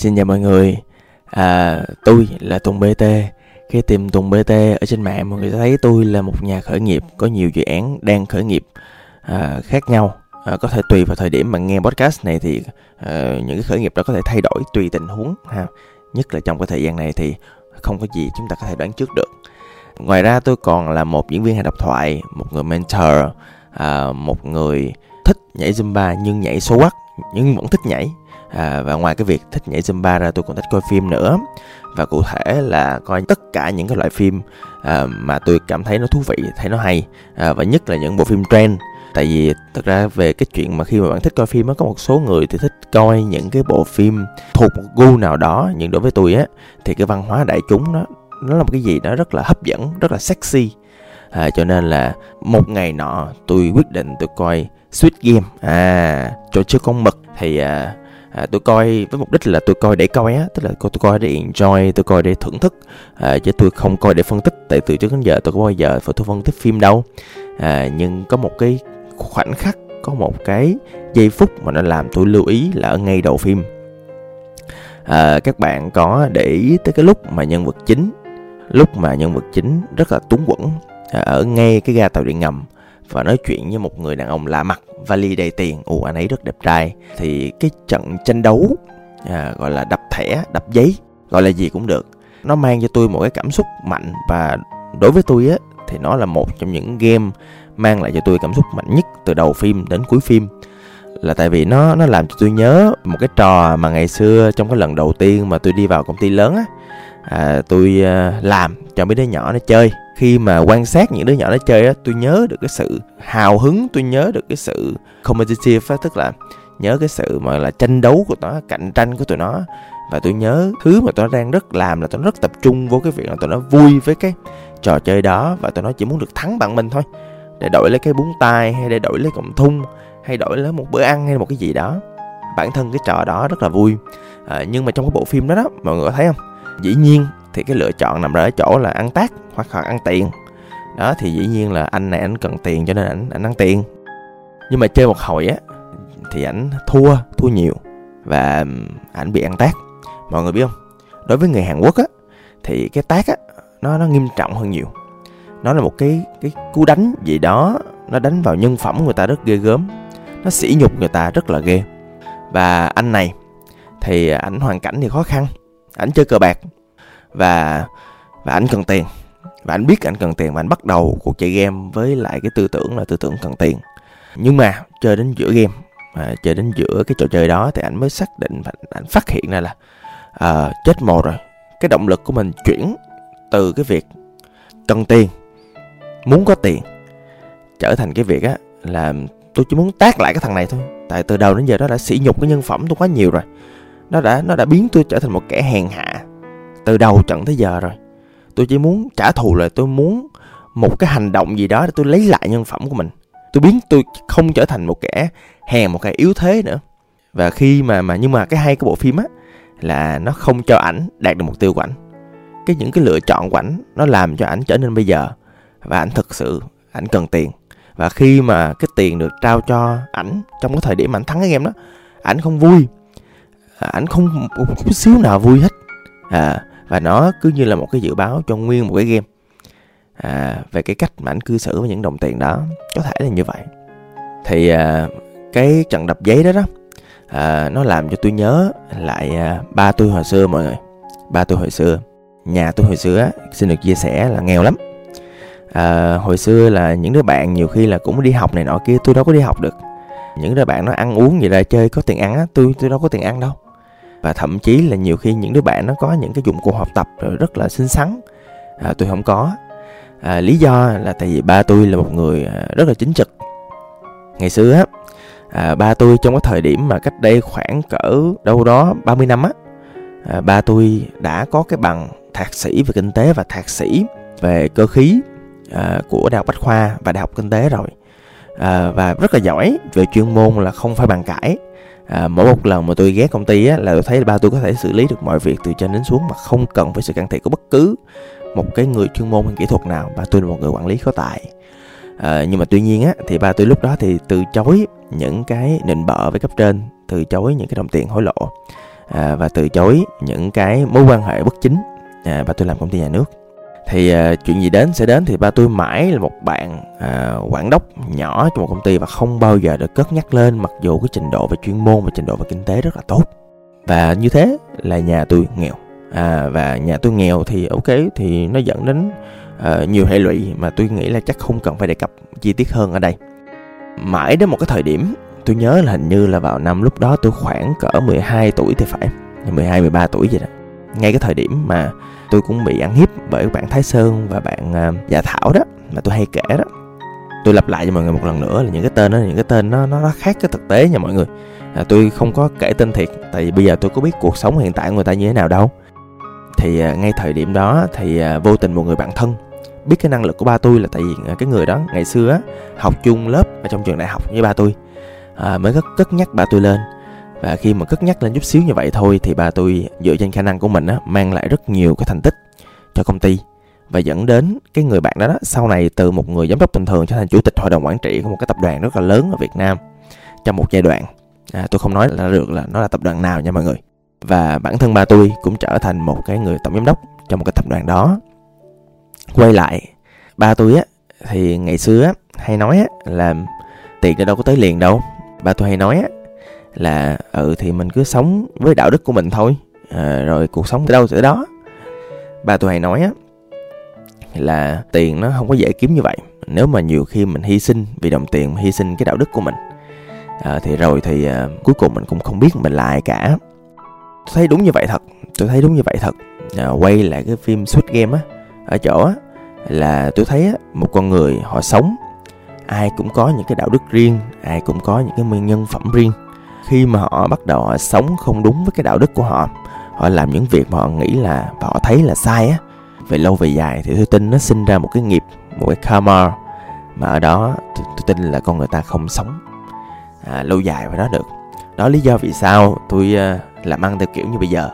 Xin chào mọi người. À, Tôi là Tùng BT Khi tìm Tùng BT ở trên mạng Mọi người sẽ thấy tôi là một nhà khởi nghiệp Có nhiều dự án đang khởi nghiệp à, khác nhau. À, Có thể tùy vào thời điểm mà nghe podcast này Thì à, những cái khởi nghiệp đó có thể thay đổi tùy tình huống ha. Nhất là trong cái thời gian này thì không có gì chúng ta có thể đoán trước được. Ngoài ra tôi còn là một diễn viên hài độc thoại Một người mentor à, Một người thích nhảy Zumba nhưng nhảy số quắc Nhưng vẫn thích nhảy à, và ngoài cái việc thích nhảy zumba ra tôi còn thích coi phim nữa. Và cụ thể là coi tất cả những cái loại phim à, mà tôi cảm thấy nó thú vị thấy nó hay. À, và nhất là những bộ phim trend. Tại vì thật ra về cái chuyện mà khi mà bạn thích coi phim á có một số người thì thích coi những cái bộ phim thuộc một gu nào đó. Nhưng đối với tôi á thì cái văn hóa đại chúng nó nó là một cái gì đó rất là hấp dẫn rất là sexy. À, cho nên là một ngày nọ tôi quyết định tôi coi sweet Game. À trò chơi con mực. Thì à, à, tôi coi với mục đích là tôi coi để coi á tức là tôi coi để enjoy tôi coi để thưởng thức. À, chứ tôi không coi để phân tích tại từ trước đến giờ tôi có bao giờ phải tôi phân tích phim đâu. À, nhưng có một cái khoảnh khắc có một cái giây phút mà nó làm tôi lưu ý là ở ngay đầu phim. À, các bạn có để ý tới cái lúc mà nhân vật chính lúc mà nhân vật chính rất là túng quẫn à, ở ngay cái ga tàu điện ngầm và nói chuyện với một người đàn ông lạ mặt vali đầy tiền. Ồ anh ấy rất đẹp trai. Thì cái trận tranh đấu à, gọi là đập thẻ đập giấy gọi là gì cũng được nó mang cho tôi một cái cảm xúc mạnh. Và đối với tôi á thì nó là một trong những game mang lại cho tôi cảm xúc mạnh nhất từ đầu phim đến cuối phim. Là tại vì nó nó làm cho tôi nhớ một cái trò mà ngày xưa trong cái lần đầu tiên mà tôi đi vào công ty lớn á à, tôi à, làm cho mấy đứa nhỏ nó chơi khi mà quan sát những đứa nhỏ nó chơi á tôi nhớ được cái sự hào hứng tôi nhớ được cái sự competitive á tức là nhớ cái sự mà là tranh đấu của nó cạnh tranh của tụi nó. Và tôi nhớ thứ mà tụi nó đang rất làm là tụi nó rất tập trung vô cái việc là tụi nó vui với cái trò chơi đó và tụi nó chỉ muốn được thắng bằng mình thôi để đổi lấy cái bún tai hay để đổi lấy cọng thun hay đổi lấy một bữa ăn hay một cái gì đó. Bản thân cái trò đó rất là vui. À, nhưng mà trong cái bộ phim đó đó mọi người có thấy không? Dĩ nhiên thì cái lựa chọn nằm ở chỗ là ăn tác, hoặc là ăn tiền. Đó, thì dĩ nhiên là anh này anh cần tiền cho nên anh anh ăn tiền. Nhưng mà chơi một hồi á, thì ảnh thua thua nhiều. Và ảnh bị ăn tác. Mọi người biết không? Đối với người Hàn Quốc á, thì cái tác á, nó nó nghiêm trọng hơn nhiều. Nó là một cái cái cú đánh gì đó, nó đánh vào nhân phẩm người ta rất ghê gớm. Nó sỉ nhục người ta rất là ghê. Và anh này, thì ảnh hoàn cảnh thì khó khăn. Ảnh chơi cờ bạc và và ảnh cần tiền. Và anh biết anh cần tiền và anh bắt đầu cuộc chơi game với lại cái tư tưởng là tư tưởng cần tiền. Nhưng mà chơi đến giữa game à, chơi đến giữa cái trò chơi đó thì anh mới xác định và anh phát hiện ra là à, chết mồ rồi. Cái động lực của mình chuyển từ cái việc cần tiền muốn có tiền trở thành cái việc á là tôi chỉ muốn tác lại cái thằng này thôi. Tại từ đầu đến giờ nó đã sỉ nhục cái nhân phẩm tôi quá nhiều rồi. Nó đã nó đã biến tôi trở thành một kẻ hèn hạ từ đầu trận tới giờ rồi. Tôi chỉ muốn trả thù là tôi muốn một cái hành động gì đó để tôi lấy lại nhân phẩm của mình. Tôi biến tôi không trở thành một kẻ hèn, một kẻ yếu thế nữa. Và khi mà mà, nhưng mà cái hay cái bộ phim á, là nó không cho ảnh đạt được mục tiêu của ảnh. Cái những cái lựa chọn của ảnh, nó làm cho ảnh trở nên bây giờ và ảnh thực sự, ảnh cần tiền. Và khi mà cái tiền được trao cho ảnh trong cái thời điểm mà ảnh thắng cái game đó, ảnh không vui. À, ảnh không một chút xíu nào vui hết. À và nó cứ như là một cái dự báo cho nguyên một cái game. À, về cái cách mà ảnh cư xử với những đồng tiền đó có thể là như vậy. Thì à, cái trận đập giấy đó đó à, nó làm cho tôi nhớ lại à, ba tôi hồi xưa mọi người. Ba tôi hồi xưa nhà tôi hồi xưa á, xin được chia sẻ là nghèo lắm. À, hồi xưa là những đứa bạn nhiều khi là cũng đi học này nọ kia tôi đâu có đi học được. Những đứa bạn nó ăn uống gì ra chơi có tiền ăn á tôi tôi đâu có tiền ăn đâu và thậm chí là nhiều khi những đứa bạn nó có những cái dụng cụ học tập rất là xinh xắn. À, tôi không có. À, lý do là tại vì ba tôi là một người à, rất là chính trực. Ngày xưa á à, ba tôi trong cái thời điểm mà cách đây khoảng cỡ đâu đó 30 năm á à, ba tôi đã có cái bằng thạc sĩ về kinh tế và thạc sĩ về cơ khí à, của đại học bách khoa và đại học kinh tế rồi à, và rất là giỏi về chuyên môn là không phải bàn cãi. À, mỗi một lần mà tôi ghé công ty á là tôi thấy ba tôi có thể xử lý được mọi việc từ trên đến xuống mà không cần phải sự can thiệp của bất cứ một cái người chuyên môn hay kỹ thuật nào. Ba tôi là một người quản lý có tài. À, nhưng mà tuy nhiên á thì ba tôi lúc đó thì từ chối những cái nịnh bợ với cấp trên từ chối những cái đồng tiền hối lộ à, và từ chối những cái mối quan hệ bất chính. À, ba tôi làm công ty nhà nước thì uh, chuyện gì đến sẽ đến thì ba tôi mãi là một bạn uh, quản đốc nhỏ trong một công ty và không bao giờ được cất nhắc lên mặc dù cái trình độ về chuyên môn và trình độ về kinh tế rất là tốt. Và như thế là nhà tôi nghèo. À, và nhà tôi nghèo thì ok thì nó dẫn đến uh, nhiều hệ lụy mà tôi nghĩ là chắc không cần phải đề cập chi tiết hơn ở đây. Mãi đến một cái thời điểm tôi nhớ là hình như là vào năm lúc đó tôi khoảng cỡ 12 tuổi thì phải 12 13 tuổi vậy đó ngay cái thời điểm mà tôi cũng bị ăn hiếp bởi bạn Thái Sơn và bạn uh, Dạ Thảo đó mà tôi hay kể đó. Tôi lặp lại cho mọi người một lần nữa là những cái tên đó những cái tên nó nó, nó khác cái thực tế nha mọi người. À, tôi không có kể tên thiệt tại vì bây giờ tôi có biết cuộc sống hiện tại của người ta như thế nào đâu. Thì à, ngay thời điểm đó thì à, vô tình một người bạn thân biết cái năng lực của ba tôi là tại vì à, cái người đó ngày xưa á học chung lớp ở trong trường đại học với ba tôi. À, mới cất cất nhắc ba tôi lên và khi mà cất nhắc lên chút xíu như vậy thôi thì bà tôi dựa trên khả năng của mình á mang lại rất nhiều cái thành tích cho công ty. Và dẫn đến cái người bạn đó, đó sau này từ một người giám đốc bình thường trở thành chủ tịch hội đồng quản trị của một cái tập đoàn rất là lớn ở Việt Nam trong một giai đoạn. À, tôi không nói là được là nó là tập đoàn nào nha mọi người. Và bản thân ba tôi cũng trở thành một cái người tổng giám đốc trong một cái tập đoàn đó. Quay lại ba tôi á thì ngày xưa á hay nói á là tiền đâu có tới liền đâu. Ba tôi hay nói á là ừ thì mình cứ sống với đạo đức của mình thôi. À, rồi cuộc sống tới đâu tới đó? Ba tôi hay nói á là tiền nó không có dễ kiếm như vậy. Nếu mà nhiều khi mình hy sinh vì đồng tiền hy sinh cái đạo đức của mình à, thì rồi thì à, cuối cùng mình cũng không biết mình là ai cả. Tôi thấy đúng như vậy thật. Tôi thấy đúng như vậy thật. À, quay lại cái phim Squid Game á ở chỗ á là tôi thấy á, một con người họ sống ai cũng có những cái đạo đức riêng ai cũng có những cái nguyên nhân phẩm riêng khi mà họ bắt đầu họ sống không đúng với cái đạo đức của họ họ làm những việc mà họ nghĩ là và họ thấy là sai á. Về lâu về dài thì tôi tin nó sinh ra một cái nghiệp một cái karma mà ở đó tôi, tôi tin là con người ta không sống à, lâu dài với đó được. Đó lý do vì sao tôi uh, làm ăn theo kiểu như bây giờ.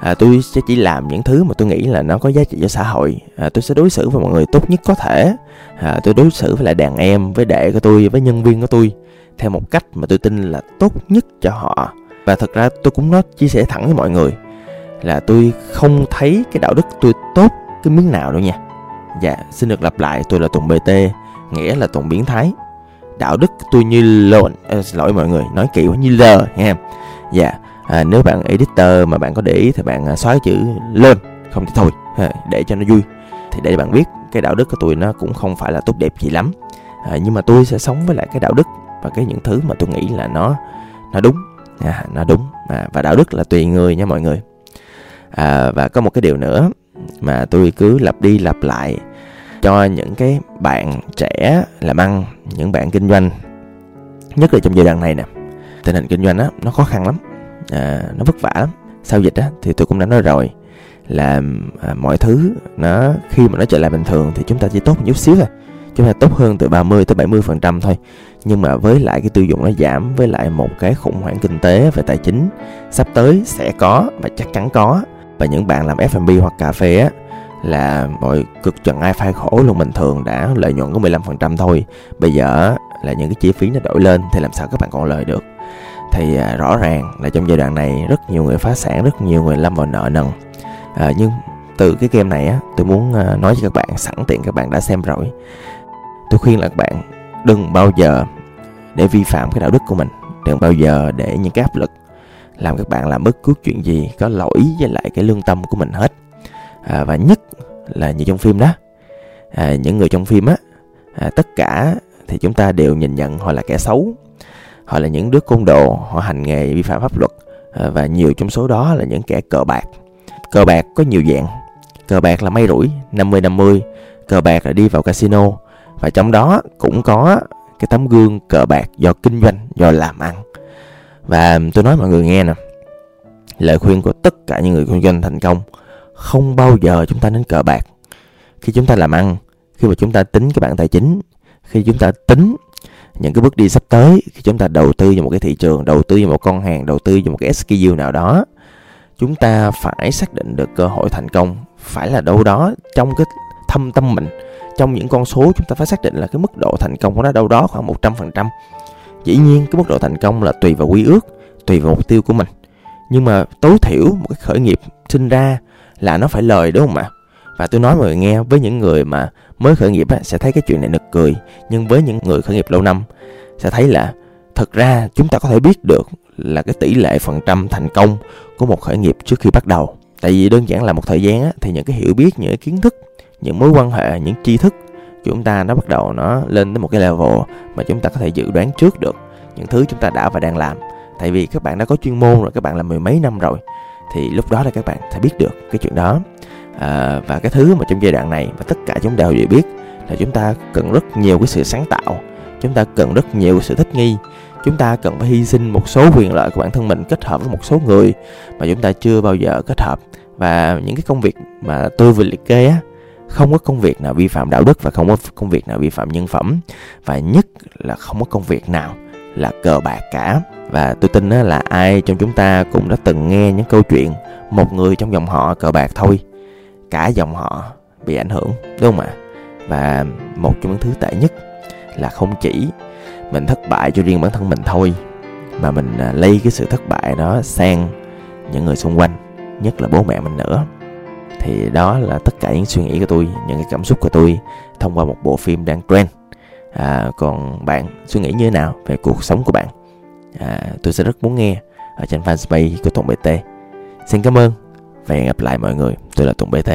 À, tôi sẽ chỉ làm những thứ mà tôi nghĩ là nó có giá trị cho xã hội. À, tôi sẽ đối xử với mọi người tốt nhất có thể. À, tôi đối xử với lại đàn em với đệ của tôi với nhân viên của tôi theo một cách mà tôi tin là tốt nhất cho họ. Và thật ra tôi cũng nói chia sẻ thẳng với mọi người là tôi không thấy cái đạo đức tôi tốt cái miếng nào đâu nha. Dạ xin được lặp lại tôi là tùng bt nghĩa là tùng biến thái. Đạo đức tôi như lộn à, xin lỗi mọi người nói kiểu như lờ nha dạ à, nếu bạn editor mà bạn có để ý thì bạn à, xóa chữ lên không thì thôi để cho nó vui. Thì để bạn biết cái đạo đức của tôi nó cũng không phải là tốt đẹp gì lắm. À, nhưng mà tôi sẽ sống với lại cái đạo đức và cái những thứ mà tôi nghĩ là nó nó đúng. À, nó đúng. À, và đạo đức là tùy người nha mọi người. À, và có một cái điều nữa mà tôi cứ lặp đi lặp lại cho những cái bạn trẻ làm ăn những bạn kinh doanh nhất là trong giai đoạn này nè. Tình hình kinh doanh á nó khó khăn lắm. À, nó vất vả lắm. Sau dịch á thì tôi cũng đã nói rồi là à, mọi thứ nó khi mà nó trở lại bình thường thì chúng ta chỉ tốt một chút xíu thôi. Chúng ta tốt hơn từ 30 tới 70 phần trăm thôi nhưng mà với lại cái tiêu dùng nó giảm với lại một cái khủng hoảng kinh tế về tài chính sắp tới sẽ có và chắc chắn có. Và những bạn làm F&B hoặc cà phê á là mọi cực trần ai phai khổ luôn bình thường đã lợi nhuận có 15% thôi. Bây giờ là những cái chi phí nó đổi lên thì làm sao các bạn còn lời được? Thì à, rõ ràng là trong giai đoạn này rất nhiều người phá sản rất nhiều người lâm vào nợ nần. À, nhưng từ cái game này á tôi muốn à, nói cho các bạn sẵn tiện các bạn đã xem rồi. Tôi khuyên là các bạn đừng bao giờ để vi phạm cái đạo đức của mình. Đừng bao giờ để những cái áp lực làm các bạn làm bất cứ chuyện gì có lỗi với lại cái lương tâm của mình hết. À, và nhất là như trong phim đó. À, những người trong phim á à, tất cả thì chúng ta đều nhìn nhận họ là kẻ xấu. Họ là những đứa côn đồ họ hành nghề vi phạm pháp luật. À, và nhiều trong số đó là những kẻ cờ bạc. Cờ bạc có nhiều dạng. Cờ bạc là may rủi 50-50 cờ bạc là đi vào casino và trong đó cũng có cái tấm gương cờ bạc do kinh doanh, do làm ăn. Và tôi nói mọi người nghe nè, lời khuyên của tất cả những người kinh doanh thành công, không bao giờ chúng ta nên cờ bạc. Khi chúng ta làm ăn, khi mà chúng ta tính cái bảng tài chính, khi chúng ta tính những cái bước đi sắp tới, khi chúng ta đầu tư vào một cái thị trường, đầu tư vào một con hàng, đầu tư vào một cái SKU nào đó, chúng ta phải xác định được cơ hội thành công, phải là đâu đó trong cái thâm tâm mình trong những con số chúng ta phải xác định là cái mức độ thành công của nó đâu đó khoảng 100% dĩ nhiên cái mức độ thành công là tùy vào quy ước tùy vào mục tiêu của mình. Nhưng mà tối thiểu một cái khởi nghiệp sinh ra là nó phải lời đúng không ạ? Và tôi nói mọi người nghe với những người mà mới khởi nghiệp sẽ thấy cái chuyện này nực cười. Nhưng với những người khởi nghiệp lâu năm sẽ thấy là thật ra chúng ta có thể biết được là cái tỷ lệ phần trăm thành công của một khởi nghiệp trước khi bắt đầu. Tại vì đơn giản là một thời gian á, thì những cái hiểu biết những cái kiến thức những mối quan hệ những tri thức chúng ta nó bắt đầu nó lên tới một cái level mà chúng ta có thể dự đoán trước được những thứ chúng ta đã và đang làm. Tại vì các bạn đã có chuyên môn rồi các bạn làm mười mấy năm rồi thì lúc đó là các bạn sẽ biết được cái chuyện đó. À, và cái thứ mà trong giai đoạn này và tất cả chúng ta đều biết là chúng ta cần rất nhiều cái sự sáng tạo chúng ta cần rất nhiều sự thích nghi chúng ta cần phải hy sinh một số quyền lợi của bản thân mình kết hợp với một số người mà chúng ta chưa bao giờ kết hợp. Và những cái công việc mà tôi vừa liệt kê á không có công việc nào vi phạm đạo đức và không có công việc nào vi phạm nhân phẩm. Và nhất là không có công việc nào là cờ bạc cả. Và tôi tin là ai trong chúng ta cũng đã từng nghe những câu chuyện một người trong dòng họ cờ bạc thôi. Cả dòng họ bị ảnh hưởng, đúng không ạ? Và một trong những thứ tệ nhất là không chỉ mình thất bại cho riêng bản thân mình thôi, mà mình lây lấy cái sự thất bại đó sang những người xung quanh, nhất là bố mẹ mình nữa thì đó là tất cả những suy nghĩ của tôi những cái cảm xúc của tôi thông qua một bộ phim đang trend. À, còn bạn suy nghĩ như thế nào về cuộc sống của bạn? À, tôi sẽ rất muốn nghe ở trên fanpage của Tùng BT xin cảm ơn và hẹn gặp lại mọi người. Tôi là Tùng BT